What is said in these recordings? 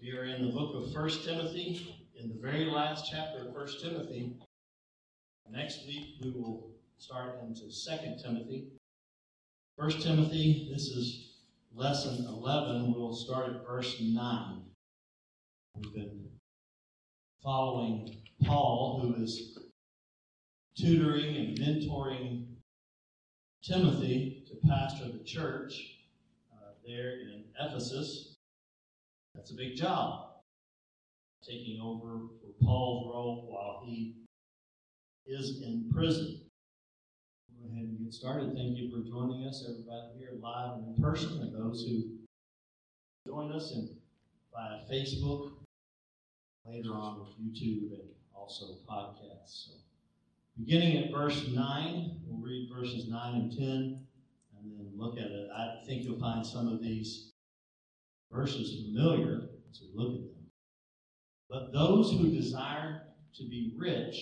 We are in the book of First Timothy, in the very last chapter of First Timothy. Next week we will start into Second Timothy. First Timothy, this is lesson 11. We'll start at verse 9. We've been following Paul, who is tutoring and mentoring Timothy to pastor the church uh, there in Ephesus. That's a big job, taking over for Paul's role while he is in prison. Go ahead and get started. Thank you for joining us, everybody here live and in person, and those who join us in, via Facebook, later on with YouTube, and also podcasts. So, beginning at verse 9, we'll read verses 9 and 10, and then look at it. I think you'll find some of these verses familiar as we look at them. But those who desire to be rich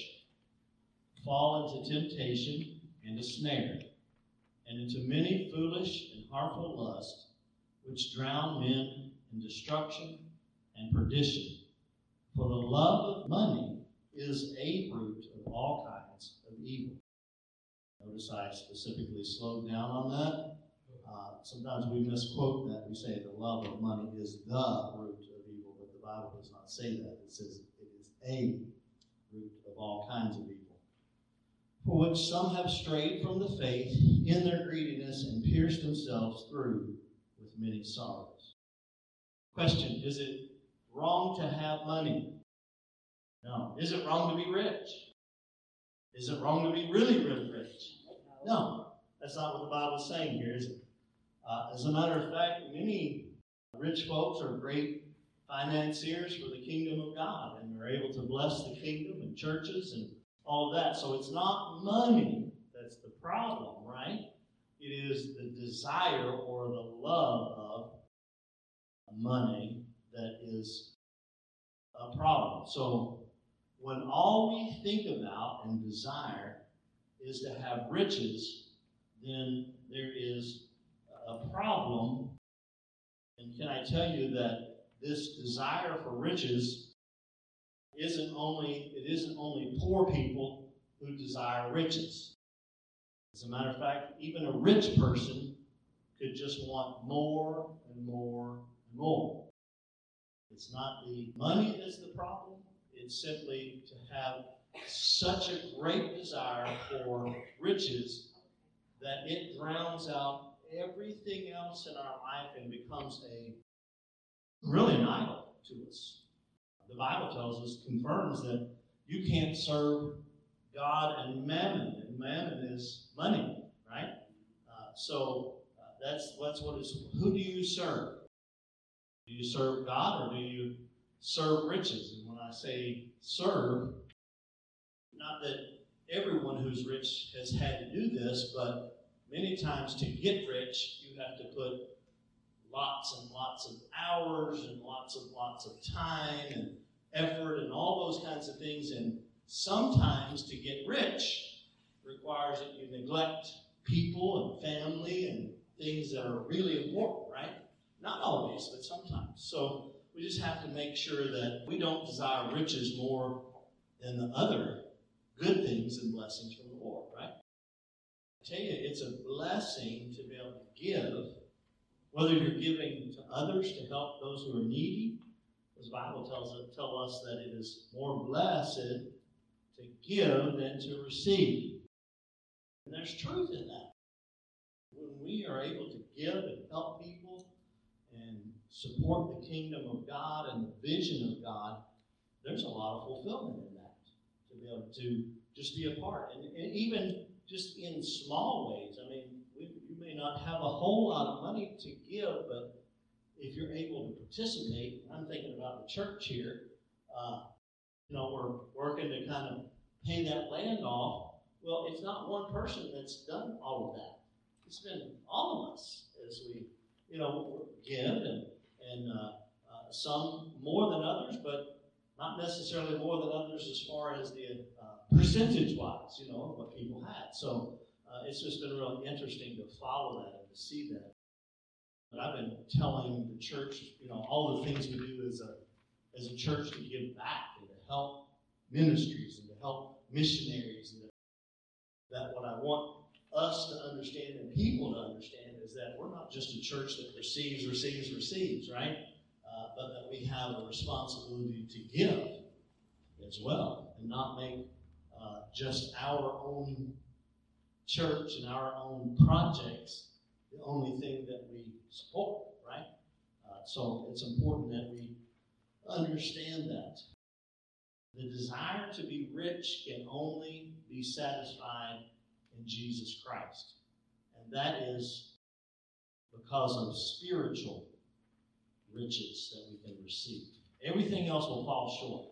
fall into temptation and a snare, and into many foolish and harmful lusts, which drown men in destruction and perdition. For the love of money is a root of all kinds of evil. Notice I specifically slowed down on that uh, sometimes we misquote that. We say the love of money is the root of evil, but the Bible does not say that. It says it is a root of all kinds of evil. For which some have strayed from the faith in their greediness and pierced themselves through with many sorrows. Question Is it wrong to have money? No. Is it wrong to be rich? Is it wrong to be really, really rich? No. That's not what the Bible is saying here, is it? Uh, as a matter of fact, many rich folks are great financiers for the kingdom of God, and they're able to bless the kingdom and churches and all that. So it's not money that's the problem, right? It is the desire or the love of money that is a problem. So when all we think about and desire is to have riches, then there is a problem. And can I tell you that this desire for riches isn't only it isn't only poor people who desire riches. As a matter of fact, even a rich person could just want more and more and more. It's not the money that's the problem, it's simply to have such a great desire for riches that it drowns out everything else in our life and becomes a really an idol to us. The Bible tells us, confirms that you can't serve God and mammon, and mammon is money, right? Uh, so uh, that's that's what is. Who do you serve? Do you serve God or do you serve riches? And when I say serve, not that everyone who's rich has had to do this, but Many times to get rich, you have to put lots and lots of hours and lots and lots of time and effort and all those kinds of things. And sometimes to get rich requires that you neglect people and family and things that are really important, right? Not always, but sometimes. So we just have to make sure that we don't desire riches more than the other good things and blessings from? Tell you, it's a blessing to be able to give, whether you're giving to others to help those who are needy. The Bible tells us, tell us that it is more blessed to give than to receive. And there's truth in that. When we are able to give and help people and support the kingdom of God and the vision of God, there's a lot of fulfillment in that. To be able to just be a part. And, and even just in small ways. I mean, you may not have a whole lot of money to give, but if you're able to participate, I'm thinking about the church here, uh, you know, we're working to kind of pay that land off. Well, it's not one person that's done all of that. It's been all of us as we, you know, give and, and uh, uh, some more than others, but not necessarily more than others as far as the percentage wise, you know, what people had. So uh, it's just been really interesting to follow that and to see that. But I've been telling the church, you know, all the things we do as a as a church to give back and to help ministries and to help missionaries. And to, that what I want us to understand and people to understand is that we're not just a church that receives, receives, receives, right? Uh, but that we have a responsibility to give as well and not make uh, just our own church and our own projects the only thing that we support, right? Uh, so it's important that we understand that. The desire to be rich can only be satisfied in Jesus Christ. And that is because of spiritual riches that we can receive. Everything else will fall short.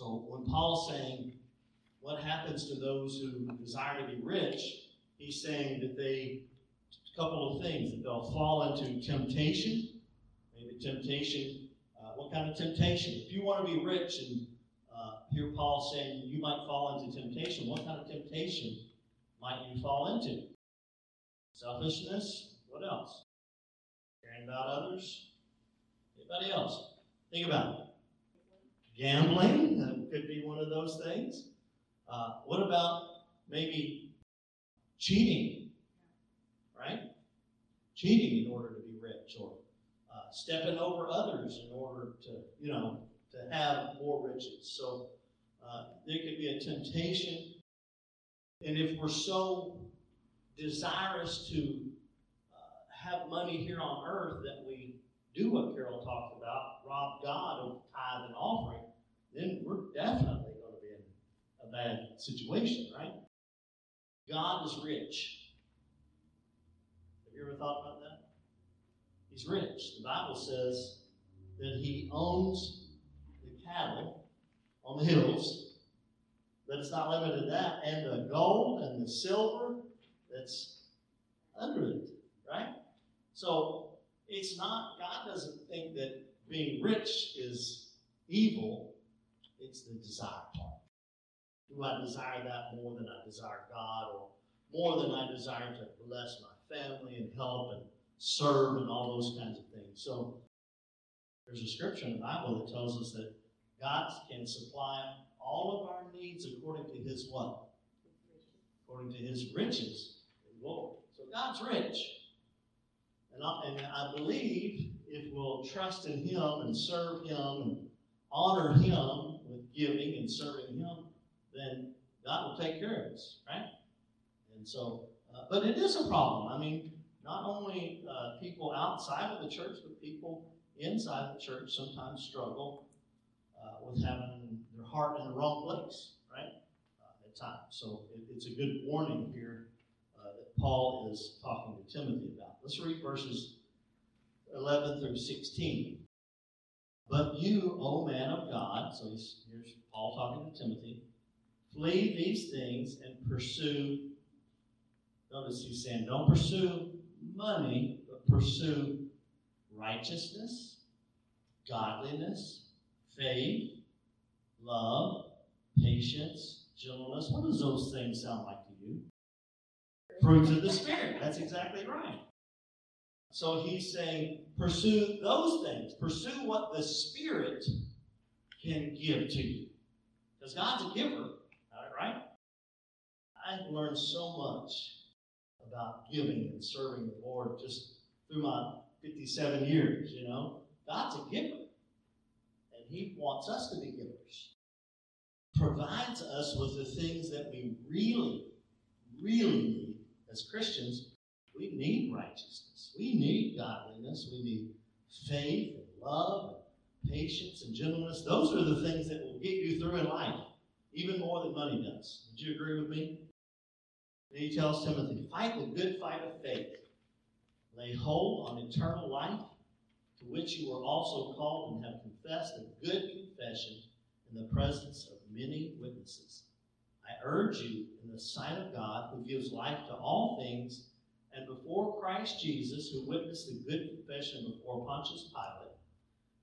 So when Paul's saying, what happens to those who desire to be rich, he's saying that they, a couple of things, that they'll fall into temptation. Maybe temptation, uh, what kind of temptation? If you want to be rich, and uh, here Paul's saying you might fall into temptation, what kind of temptation might you fall into? Selfishness? What else? Caring about others? Anybody else? Think about it. Gambling, could be one of those things. Uh, what about maybe cheating? Right? Cheating in order to be rich, or uh, stepping over others in order to, you know, to have more riches. So uh, there could be a temptation. And if we're so desirous to uh, have money here on earth that we do what Carol talked about, rob God of tithe and offering, then we're definitely going to be in a bad situation, right? God is rich. Have you ever thought about that? He's rich. The Bible says that he owns the cattle on the hills, but it's not limited to that, and the gold and the silver that's under it, right? So it's not, God doesn't think that being rich is evil, it's the desire part. Do I desire that more than I desire God, or more than I desire to bless my family and help and serve and all those kinds of things? So there's a scripture in the Bible that tells us that God can supply all of our needs according to his what? According to his riches in glory. So God's rich. And I, and I believe if we'll trust in him and serve him and honor him giving and serving him, then God will take care of us, right? And so, uh, but it is a problem. I mean, not only uh, people outside of the church, but people inside the church sometimes struggle uh, with having their heart in the wrong place, right? Uh, at times. So it, it's a good warning here uh, that Paul is talking to Timothy about. Let's read verses 11 through 16. But you, O man of God, so here's Paul talking to Timothy, flee these things and pursue. Notice he's saying, don't pursue money, but pursue righteousness, godliness, faith, love, patience, gentleness. What does those things sound like to you? Fruits of the Spirit. That's exactly right. So he's saying, pursue those things. Pursue what the Spirit can give to you. Because God's a giver, right? I've learned so much about giving and serving the Lord just through my 57 years, you know. God's a giver. And He wants us to be givers. Provides us with the things that we really, really need as Christians. We need righteousness. We need godliness. We need faith and love and patience and gentleness. Those are the things that will get you through in life, even more than money does. Would you agree with me? He tells Timothy, fight the good fight of faith. Lay hold on eternal life, to which you were also called and have confessed a good confession in the presence of many witnesses. I urge you, in the sight of God, who gives life to all things, and before Christ Jesus, who witnessed the good confession before Pontius Pilate,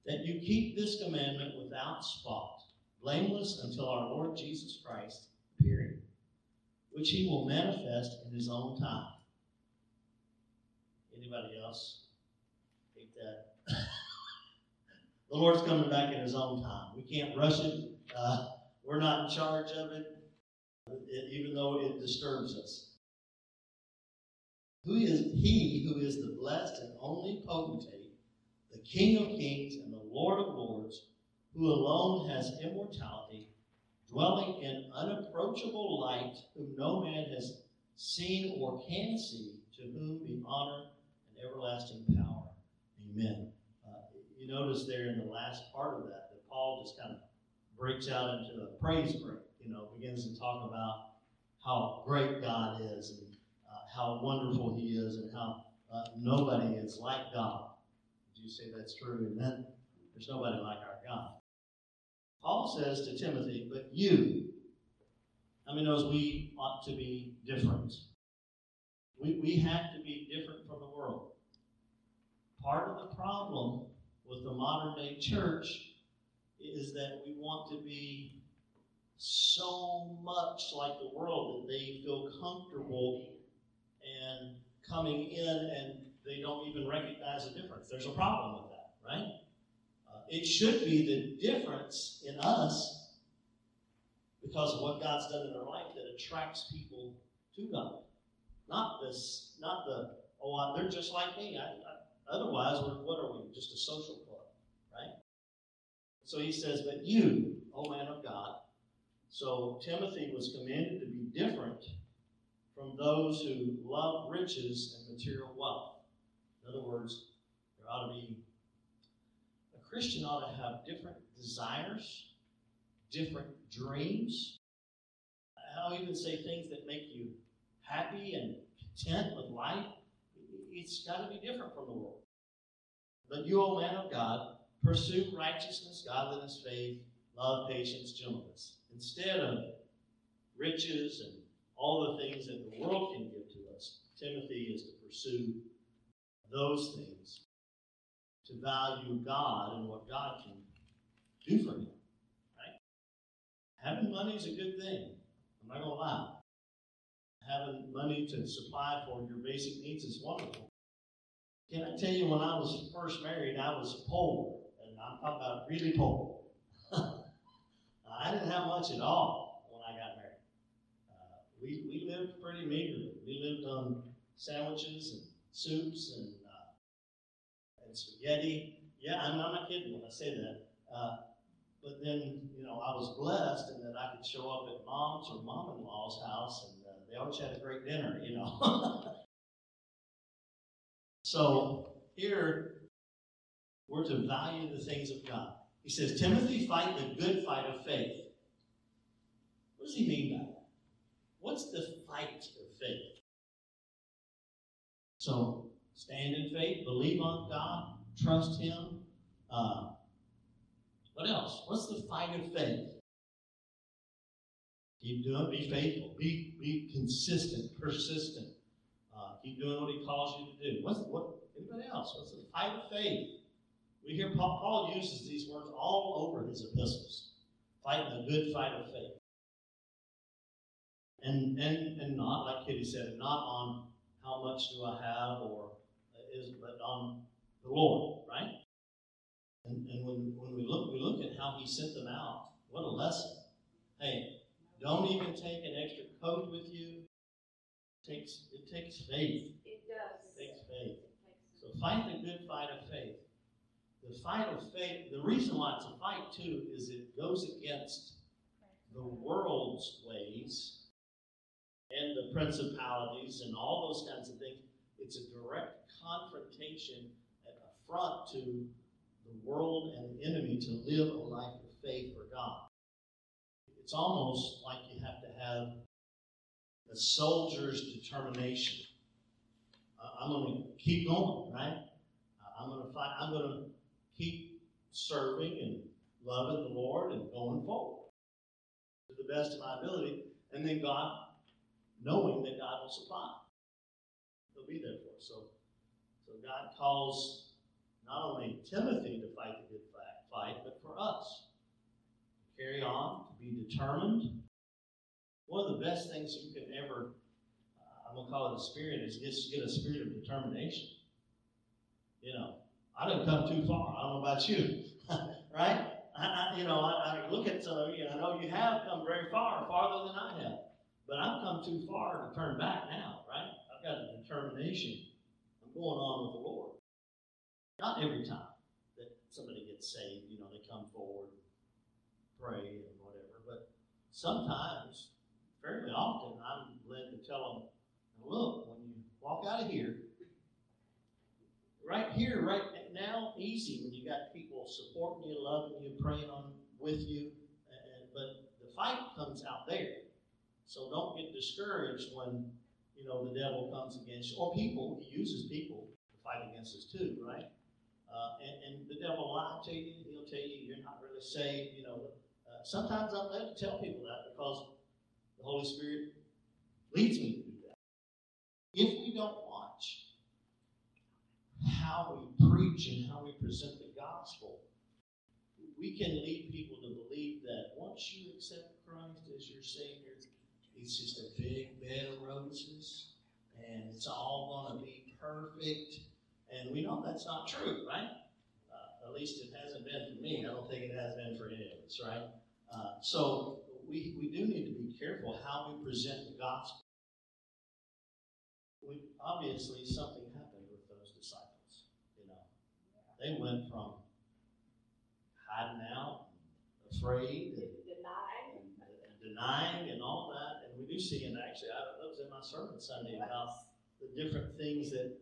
that you keep this commandment without spot, blameless until our Lord Jesus Christ appearing, which he will manifest in his own time. Anybody else hate that? the Lord's coming back in His own time. We can't rush it. Uh, we're not in charge of it, even though it disturbs us. Who is He who is the blessed and only potentate, the King of kings and the Lord of lords, who alone has immortality, dwelling in unapproachable light, whom no man has seen or can see, to whom be honor and everlasting power. Amen. Uh, you notice there in the last part of that that Paul just kind of breaks out into a praise break, you know, begins to talk about how great God is and how wonderful He is and how uh, nobody is like God. Do you say that's true? And then there's nobody like our God. Paul says to Timothy, but you, I mean, knows we ought to be different. We, we have to be different from the world. Part of the problem with the modern day church is that we want to be so much like the world that they feel comfortable and coming in and they don't even recognize the difference. There's a problem with that, right? Uh, it should be the difference in us because of what God's done in our life that attracts people to God. Not this, not the, oh, they're just like me. I, I, otherwise, what are we? Just a social club, right? So he says, but you, O man of God. So Timothy was commanded to be different from those who love riches and material wealth. In other words, there ought to be, a Christian ought to have different desires, different dreams. I'll even say things that make you happy and content with life. It's got to be different from the world. But you, O man of God, pursue righteousness, godliness, faith, love, patience, gentleness. Instead of riches and all the things that the world can give to us, Timothy is to pursue those things, to value God and what God can do for him. Right? Having money is a good thing. I'm not going to lie. Having money to supply for your basic needs is wonderful. Can I tell you, when I was first married, I was poor. And I'm talking about really poor. I didn't have much at all when I got married. Uh, we, we lived pretty meagerly. We lived on sandwiches and soups and, uh, and spaghetti. Yeah, I'm, not kidding when I say that. Uh, but then, you know, I was blessed in that I could show up at mom's or mom-in-law's house, and uh, they always had a great dinner, you know. so here, we're to value the things of God. He says, Timothy, fight the good fight of faith. What does he mean by that? What's the fight of faith? So, stand in faith, believe on God, trust Him. Uh, what else? What's the fight of faith? Keep doing, be faithful, be, be consistent, persistent. Uh, keep doing what He calls you to do. What's what? Anybody else? What's the fight of faith? We hear Paul, Paul uses these words all over his epistles. Fighting a good fight of faith. And, and, and not, like Kitty said, not on how much do I have or is, but on the Lord, right? And, and when, when we look, we look at how he sent them out. What a lesson. Hey, don't even take an extra coat with you. It takes, it takes faith. It does. It takes faith. So fight the good fight of faith the fight of faith, the reason why it's a fight too is it goes against the world's ways principalities and all those kinds of things. It's a direct confrontation, an affront to the world and the enemy to live a life of faith for God. It's almost like you have to have a soldier's determination. Uh, I'm going to keep going, right? Uh, I'm going to fight. I'm going to keep serving and loving the Lord and going forward to the best of my ability. And then God, knowing that God will supply, He'll be there for us. So, so God calls not only Timothy to fight the good fight, but for us carry on, to be determined. One of the best things you can ever, uh, I'm going to call it a spirit, is just get a spirit of determination. You know, I didn't come too far. I don't know about you, right? I, I, you know, I, I look at some of you, and I know you have come very far, farther than I have. But I've come too far to turn back now, right? I've got a determination. I'm going on with the Lord. Not every time that somebody gets saved, you know, they come forward, and pray, and whatever. But sometimes, fairly often, I'm led to tell them, look, when you walk out of here, right here, right now, easy when you got people supporting you, loving you, praying on with you. And, but the fight comes out there. So don't get discouraged when you know the devil comes against you, or people. He uses people to fight against us too, right? Uh, and, and, the devil will lie to you. He'll tell you you're not really saved. You know, uh, sometimes I'm led to tell people that because the Holy Spirit leads me to do that. If we don't watch how we preach and how we present the gospel, we can lead people to believe that once you accept Christ as your Savior, it's just a big bed of roses and it's all going to be perfect. And we know that's not true, right? Uh, at least it hasn't been for me. I don't think it has been for any of us, right? Uh, so we, we do need to be careful how we present the gospel. We, obviously, something happened with those disciples. You know, they went from hiding out, afraid, and, denying, and, and denying, and all that. And we see, and actually, I, that was in my sermon Sunday about the different things that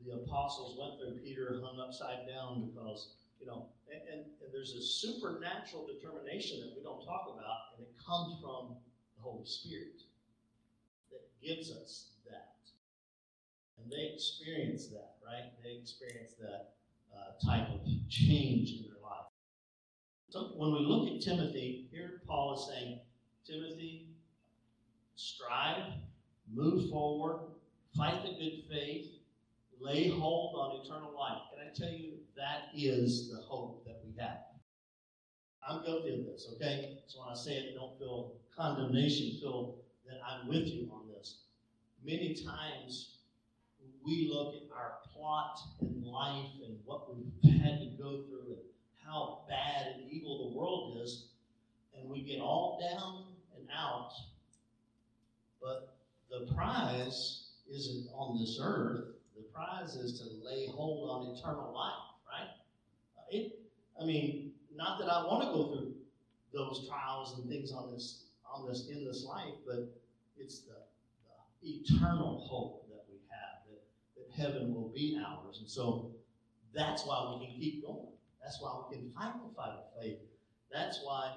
the apostles went through. Peter hung upside down because, you know, and, and, and, there's a supernatural determination that we don't talk about, and it comes from the Holy Spirit that gives us that. And they experience that, right? They experience that uh, type of change in their life. So when we look at Timothy, here Paul is saying, Timothy, strive, move forward, fight the good faith, lay hold on eternal life. Can I tell you, that is the hope that we have. I'm guilty of this, okay? So when I say it, don't feel condemnation, feel that I'm with you on this. Many times we look at our plot in life and what we've had to go through and how bad and evil the world is, and we get all down and out. But the prize isn't on this earth. The prize is to lay hold on eternal life, right? It, I mean, not that I want to go through those trials and things on this on this in this life, but it's the, the eternal hope that we have that, that heaven will be ours. And so that's why we can keep going. That's why we can fight the fight of faith. That's why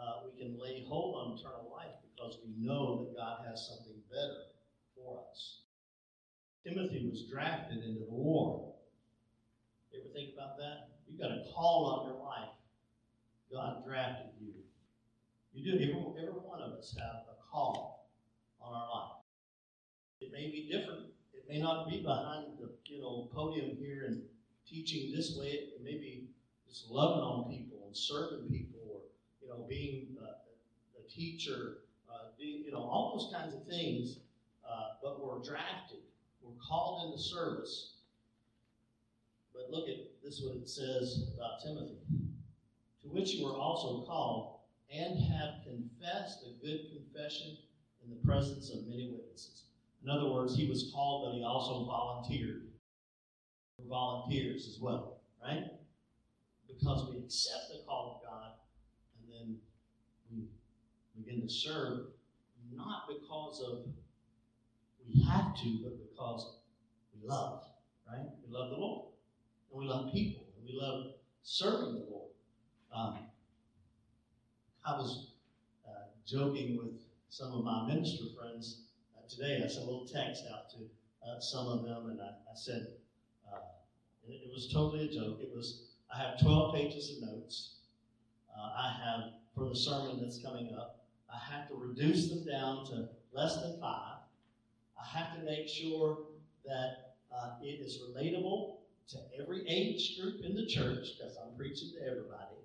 uh, we can lay hold on eternal life because we know that God has something better for us. Timothy was drafted into the war. You ever think about that? You've got a call on your life. God drafted you. You do. Every, every one of us have a call on our life. It may be different. It may not be behind the you know podium here and teaching this way. It may be just loving on people and serving people, you know being a, a teacher, uh, you know all those kinds of things. Uh, but we're drafted. We're called into service. But look at this what it says about Timothy. To which you were also called, and have confessed a good confession in the presence of many witnesses. In other words, he was called, but he also volunteered. For volunteers as well, right? Because we accept the call of God then we begin to serve, not because of we have to, but because we love, right? We love the Lord. And we love people. And we love serving the Lord. Um, I was uh, joking with some of my minister friends uh, today. I sent a little text out to uh, some of them, and I, I said, uh, it, it, was totally a joke. It was, I have 12 pages of notes. Uh, I have, for the sermon that's coming up, I have to reduce them down to less than five. I have to make sure that uh, it is relatable to every age group in the church, because I'm preaching to everybody.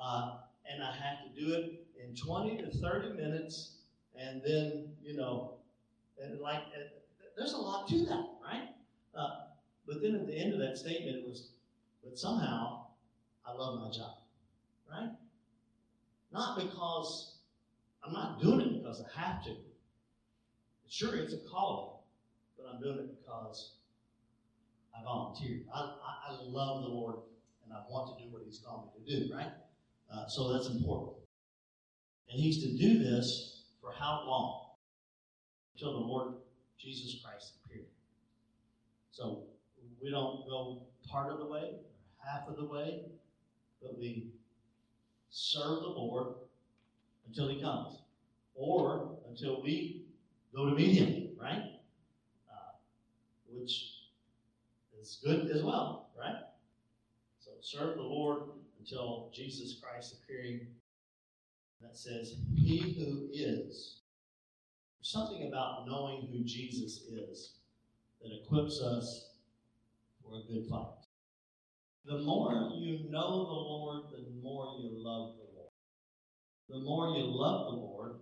Uh, and I have to do it in 20 to 30 minutes, and then, you know, and like, there's a lot to that, right? Uh, but then at the end of that statement, it was, but somehow I love my job? Not because I'm not doing it because I have to. Sure, it's a calling, but I'm doing it because I volunteered. I, I, I love the Lord and I want to do what He's called me to do, right? Uh, so that's important. And He's to do this for how long? Until the Lord Jesus Christ appeared. So we don't go part of the way or half of the way, but we serve the Lord until He comes or until we go to meet Him, right? Uh, which is good as well, right? So serve the Lord until Jesus Christ appearing. That says, He who is. There's something about knowing who Jesus is that equips us for a good fight. The more you know the Lord, the more you love the Lord. The more you love the Lord,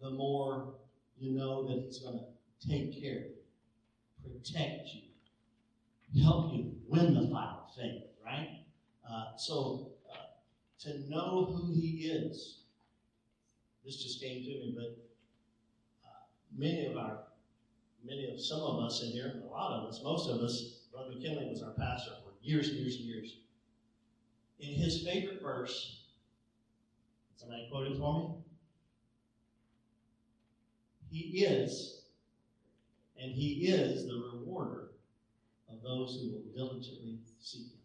the more you know that He's going to take care of you, protect you, help you win the fight of faith, right? Uh, so, uh, to know who He is, this just came to me, but uh, many of our, many of some of us in here, a lot of us, most of us, Brother McKinley was our pastor years and years and years. In his favorite verse, somebody quote it for me? He is, and He is the rewarder of those who will diligently seek Him.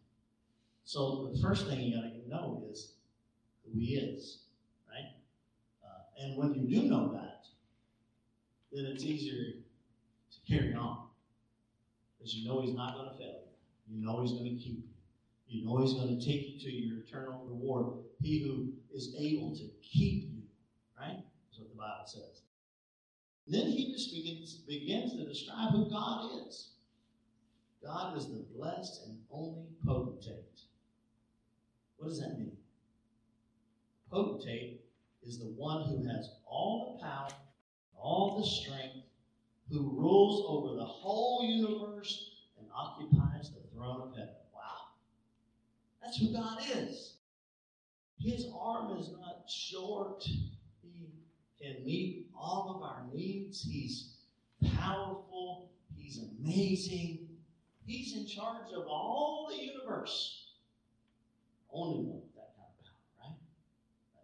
So the first thing you got to know is who He is, right? Uh, and when you do know that, then it's easier to carry on because you know He's not going to fail you. You know He's going to keep you. You know He's going to take you to your eternal reward. He who is able to keep you, right? That's what the Bible says. Then he just begins, begins to describe who God is. God is the blessed and only potentate. What does that mean? Potentate is the one who has all the power, all the strength, who rules over the whole universe and occupies the throne of heaven. Wow. That's who God is. His arm is not short. He can meet all of our needs. He's powerful. He's amazing. He's in charge of all the universe. Only one with that kind of power, right?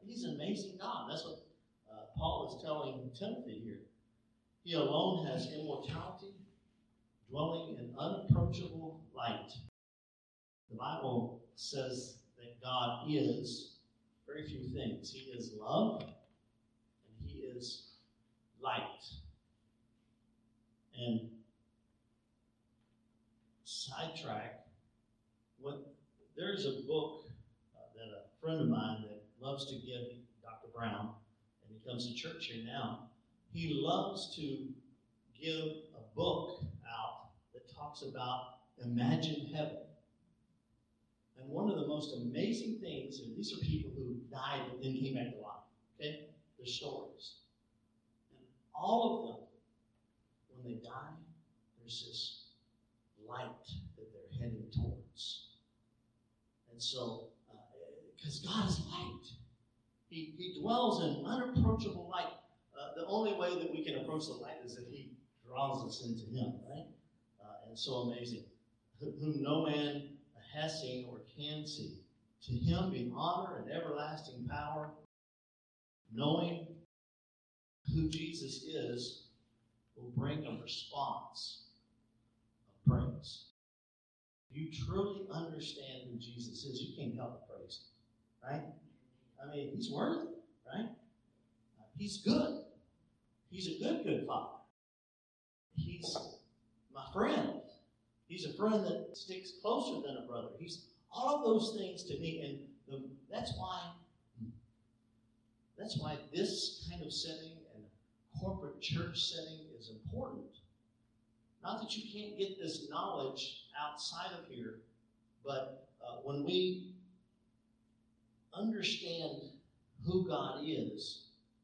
He's an amazing God. That's what uh, Paul is telling Timothy here. He alone has immortality, dwelling in unapproachable light. The Bible says that God is very few things. He is love, and He is light. And sidetrack, what there's a book uh, that a friend of mine that loves to give Dr. Brown, and he comes to church here now. He loves to give a book talks about imagine heaven. And one of the most amazing things, and these are people who died but then came back to life. Okay? Their stories. And all of them, when they die, there's this light that they're heading towards. And so, because uh, God is light, he, he dwells in unapproachable light. Uh, the only way that we can approach the light is that He draws us into Him, right? And so amazing. Whom no man has seen or can see. To Him be honor and everlasting power, knowing who Jesus is will bring a response of praise. You truly understand who Jesus is, you can't help but praise Him, right? I mean, He's worthy, right? He's good. He's a good, good Father. He's my friend. He's a friend that sticks closer than a brother. He's all of those things to me, and the, that's why that's why this kind of setting and corporate church setting is important. Not that you can't get this knowledge outside of here, but uh, when we understand who God is,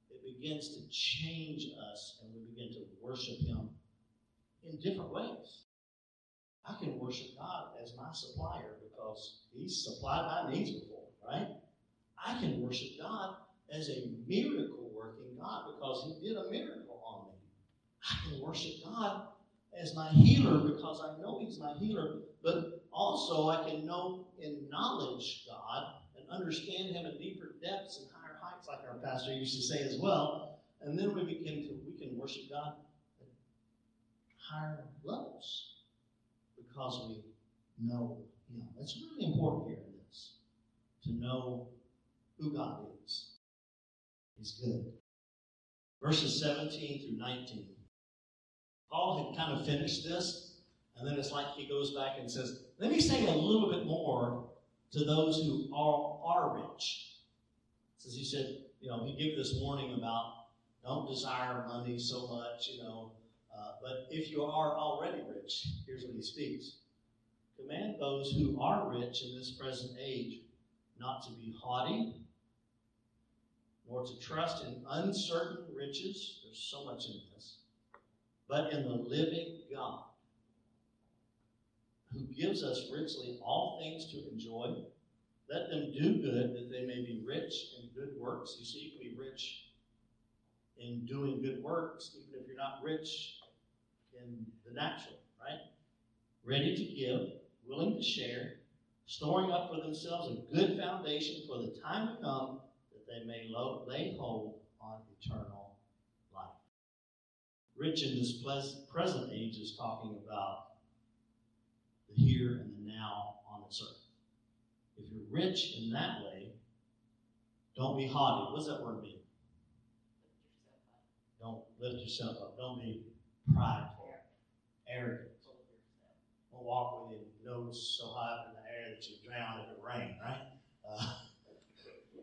it begins to change us and we begin to worship Him in different ways. I can worship God as my supplier because He's supplied my needs before, right? I can worship God as a miracle working God because He did a miracle on me. I can worship God as my healer because I know He's my healer, but also I can know and knowledge God and understand Him in deeper depths and higher heights, like our pastor used to say as well. And then we begin to we can worship God higher levels because we know Him. That's really important here in this to know who God is. He's good. Verses 17 through 19. Paul had kind of finished this, and then it's like he goes back and says, Let me say a little bit more to those who are, are rich. Says he said, you know, he gave this warning about don't desire money so much, you know, but if you are already rich, here's what he speaks. Command those who are rich in this present age not to be haughty, nor to trust in uncertain riches. There's so much in this but in the living God, who gives us richly all things to enjoy. Let them do good that they may be rich in good works. You see, you can be rich in doing good works, even if you're not rich in the natural, right? Ready to give, willing to share, storing up for themselves a good foundation for the time to come, that they may lay hold on eternal life. Rich in this present age is talking about the here and the now on this earth. If you're rich in that way, don't be haughty. What does that word mean? Don't lift yourself up. Don't be prideful, arrogant. Don't walk with your nose so high up in the air that you drown if it rains, right? Uh,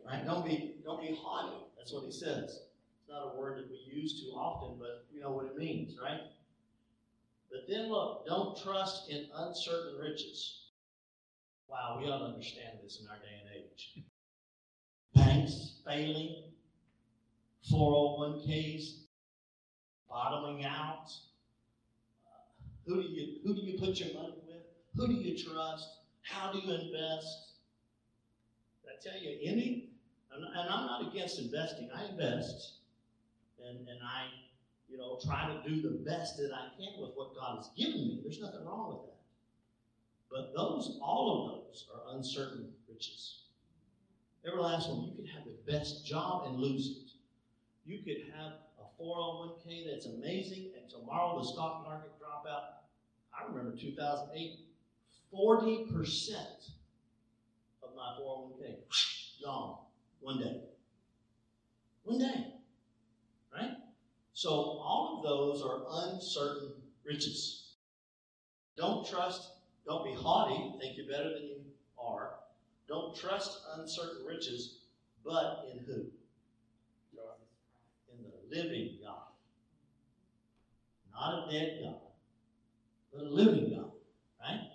right? Don't be don't be haughty. That's what he says It's not a word that we use too often, but you know what it means, right? But then look, don't trust in uncertain riches. Wow, we ought to understand this in our day and age. Banks failing, 401ks bottoming out. Who do you who do you put your money with? Who do you trust? How do you invest? I tell you any? And I'm not against investing. I invest and, and I, you know, try to do the best that I can with what God has given me. There's nothing wrong with that. But those, all of those are uncertain riches. Every last one. You could have the best job and lose it. You could have 401k that's amazing, and tomorrow the stock market drop out. I remember 2008, 40% of my 401k gone one day. One day. Right? So all of those are uncertain riches. Don't trust, don't be haughty, think you're better than you are. Don't trust uncertain riches, but in who? Living God. Not a dead God, but a living God, right?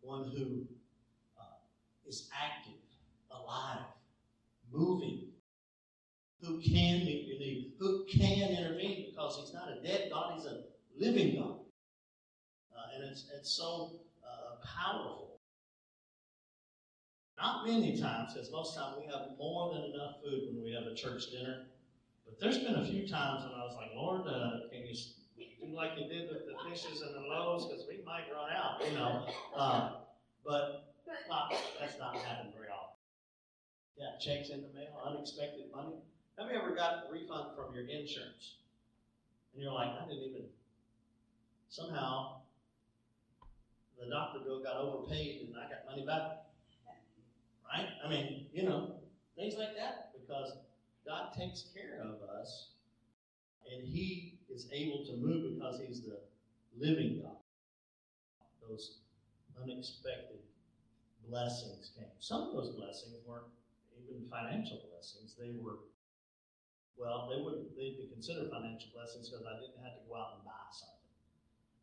One who uh, is active, alive, moving, who can meet your need, who can intervene because he's not a dead God, he's a living God. Uh, and it's, it's so uh, powerful. Not many times, because most times we have more than enough food when we have a church dinner. But there's been a few times when I was like, Lord, uh, can you do like you did with the fishes and the loaves? Because we might run out, you know. Uh, but not, that's not happened very often. Yeah, checks in the mail, unexpected money. Have you ever got a refund from your insurance? And you're like, I didn't even, somehow, the doctor bill got overpaid and I got money back. Right? I mean, you know, things like that because God takes care of us and He is able to move because He's the living God. Those unexpected blessings came. Some of those blessings weren't even financial blessings, they were well, they would they'd be considered financial blessings because I didn't have to go out and buy something.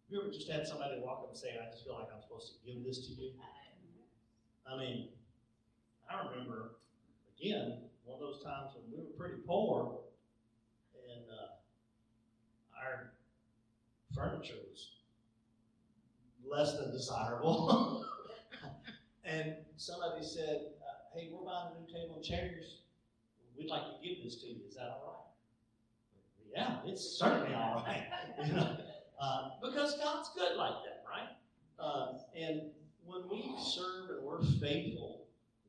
You ever just had somebody walk up and say, I just feel like I'm supposed to give this to you? I mean, I remember, again, one of those times when we were pretty poor and uh, our furniture was less than desirable. and somebody said, uh, hey, we're buying a new table and chairs. We'd like to give this to you. Is that all right? Yeah, it's certainly all right. you know, uh, because God's good like that, right? Uh, and when we serve and we're faithful,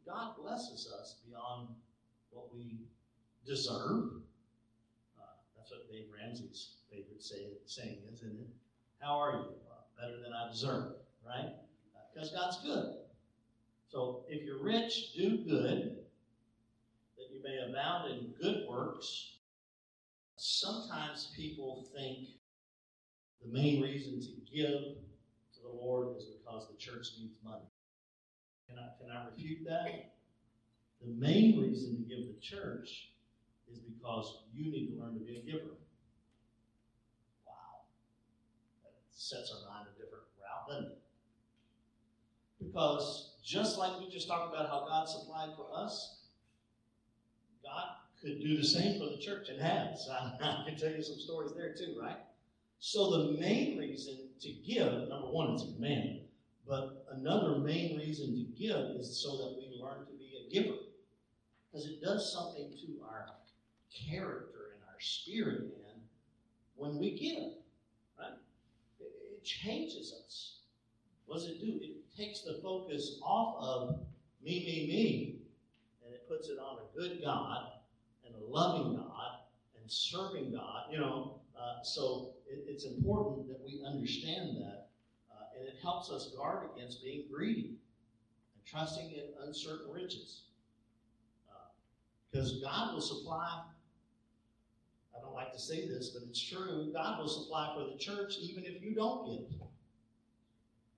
God blesses us beyond what we deserve. Uh, that's what Dave Ramsey's favorite say, saying is, isn't it? How are you? Uh, better than I deserve, right? Because uh, God's good. So if you're rich, do good, that you may abound in good works. Sometimes people think the main reason to give to the Lord is because the church needs money. Can I, can I refute that? The main reason to give the church is because you need to learn to be a giver. Wow. That sets our mind a different route, doesn't it? Because just like we just talked about how God supplied for us, God could do the same for the church and has. I can tell you some stories there too, right? So the main reason to give, number one, it's a command, but another main reason to give is so that we learn to be a giver. Because it does something to our character and our spirit, man, when we give, right? It, it changes us. What does it do? It takes the focus off of me, me, me, and it puts it on a good God and a loving God and serving God. You know, uh, so it, it's important that we understand that, uh, and it helps us guard against being greedy and trusting in uncertain riches. Because God will supply, I don't like to say this, but it's true, God will supply for the church even if you don't give.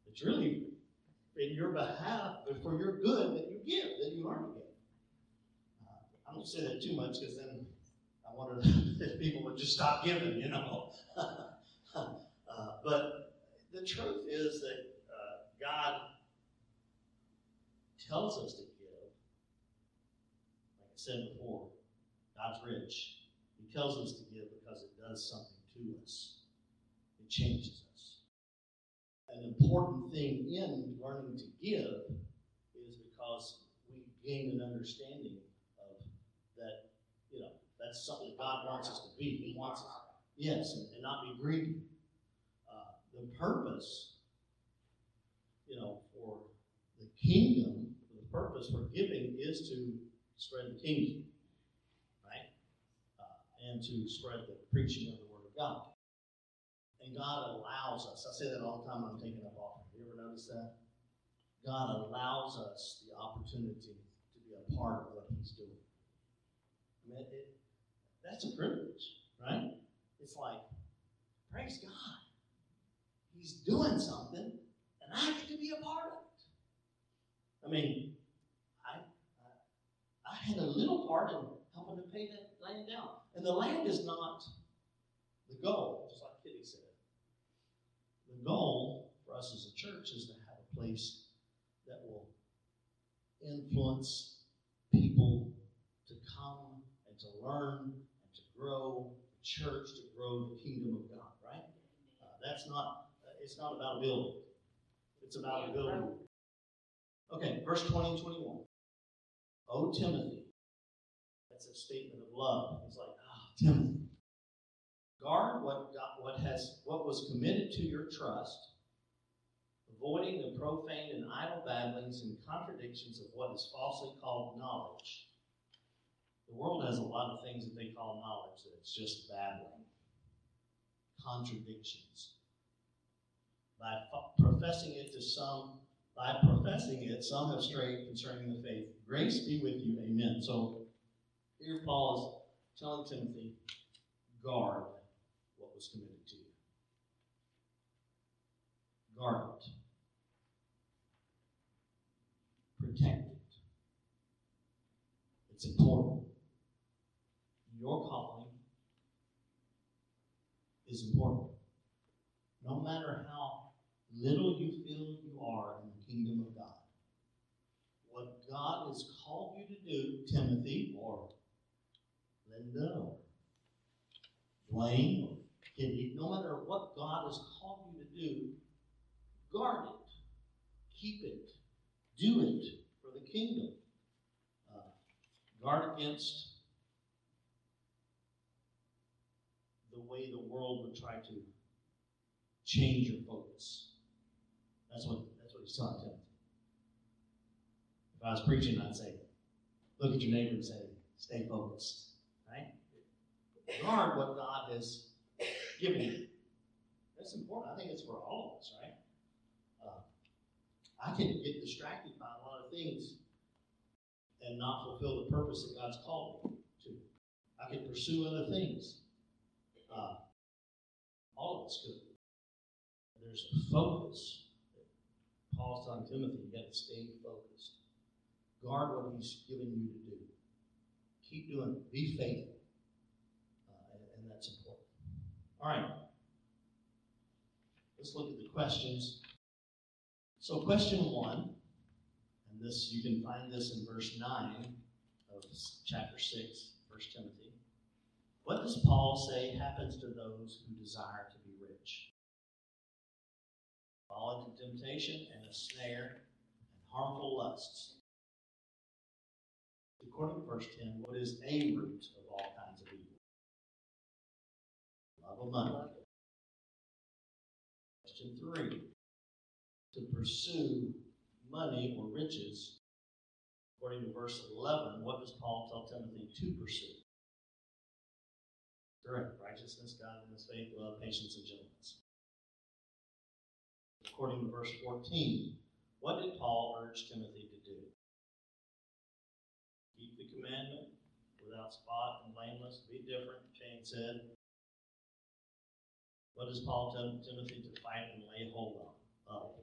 It's really in your behalf, but for your good that you give, that you learn to give. Uh, I don't say that too much because then I wonder if people would just stop giving, you know. uh, but the truth is that uh, God tells us to said before, God's rich. He tells us to give because it does something to us. It changes us. An important thing in learning to give is because we gain an understanding of that, you know, that's something God wants us to be. He wants us, yes, and, not be greedy. Uh, the purpose, you know, for the kingdom, the purpose for giving is to spread the kingdom, right? Uh, and to spread the preaching of the Word of God. And God allows us, I say that all the time when I'm taking up offering. You ever notice that? God allows us the opportunity to be a part of what He's doing. I mean, it, that's a privilege, right? It's like, praise God. He's doing something, and I get to be a part of it. I mean, had a little part in helping to pay that land down. And the land is not the goal, just like Kitty said. The goal for us as a church is to have a place that will influence people to come and to learn and to grow the church, to grow the kingdom of God, right? Uh, that's not, uh, it's not about a building. It's about a building. Okay, verse 20 and 21. Oh, Timothy. That's a statement of love. It's like, ah, oh, Timothy. Guard what, what, has, what was committed to your trust, avoiding the profane and idle babblings and contradictions of what is falsely called knowledge the world has a lot of things that they call knowledge that it's just babbling, contradictions. By professing it to some, by professing it, some have strayed concerning the faith. Grace be with you. Amen. So here Paul is telling Timothy, guard what was committed to you. Guard it. Protect it. It's important your calling is important. No matter how little you feel you are kingdom of God, what God has called you to do, Timothy or Linda or Dwayne or no matter what God has called you to do, guard it, keep it, do it for the kingdom. Uh, guard against the way the world would try to change your focus. That's what If I was preaching, I'd say, look at your neighbor and say, stay focused. Right? Guard what God has given you. That's important. I think it's for all of us, right? Uh, I can get distracted by a lot of things and not fulfill the purpose that God's called me to. I can pursue other things. Uh, all of us could. There's a focus. Paul's telling Timothy, you got to stay focused. Guard what he's given you to do. Keep doing it. Be faithful. Uh, and, and that's important. All right. Let's look at the questions. So, question one, and this you can find this in verse 9 of chapter 6, 1 Timothy. What does Paul say happens to those who desire to be rich? Fall into temptation and a snare and harmful lusts. According to verse 10, what is a root of all kinds of evil? Love of money. Question three. To pursue money or riches, according to verse 11, what does Paul tell Timothy to pursue? Correct. Righteousness, godliness, faith, love, patience, and gentleness. According to verse 14, what did Paul urge Timothy to do? Keep the commandment without spot and blameless. Be different, Jane said. What does Paul tell Timothy to fight and lay hold? Of? Oh.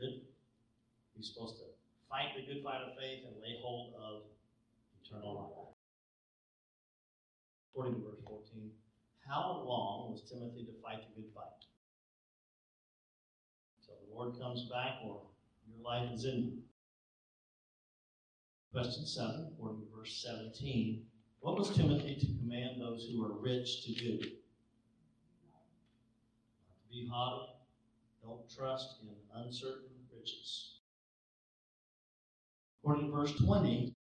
Good. He's supposed to fight the good fight of faith and lay hold of eternal life. According to verse 14, how long was Timothy to fight the good fight? The Lord comes back or your life is in you. Question 7, according to verse 17, what was Timothy to command those who are rich to do? Not to be haughty, don't trust in uncertain riches. According to verse 20,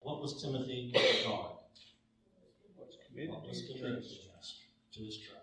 what was Timothy to guard? What was committed to his trust?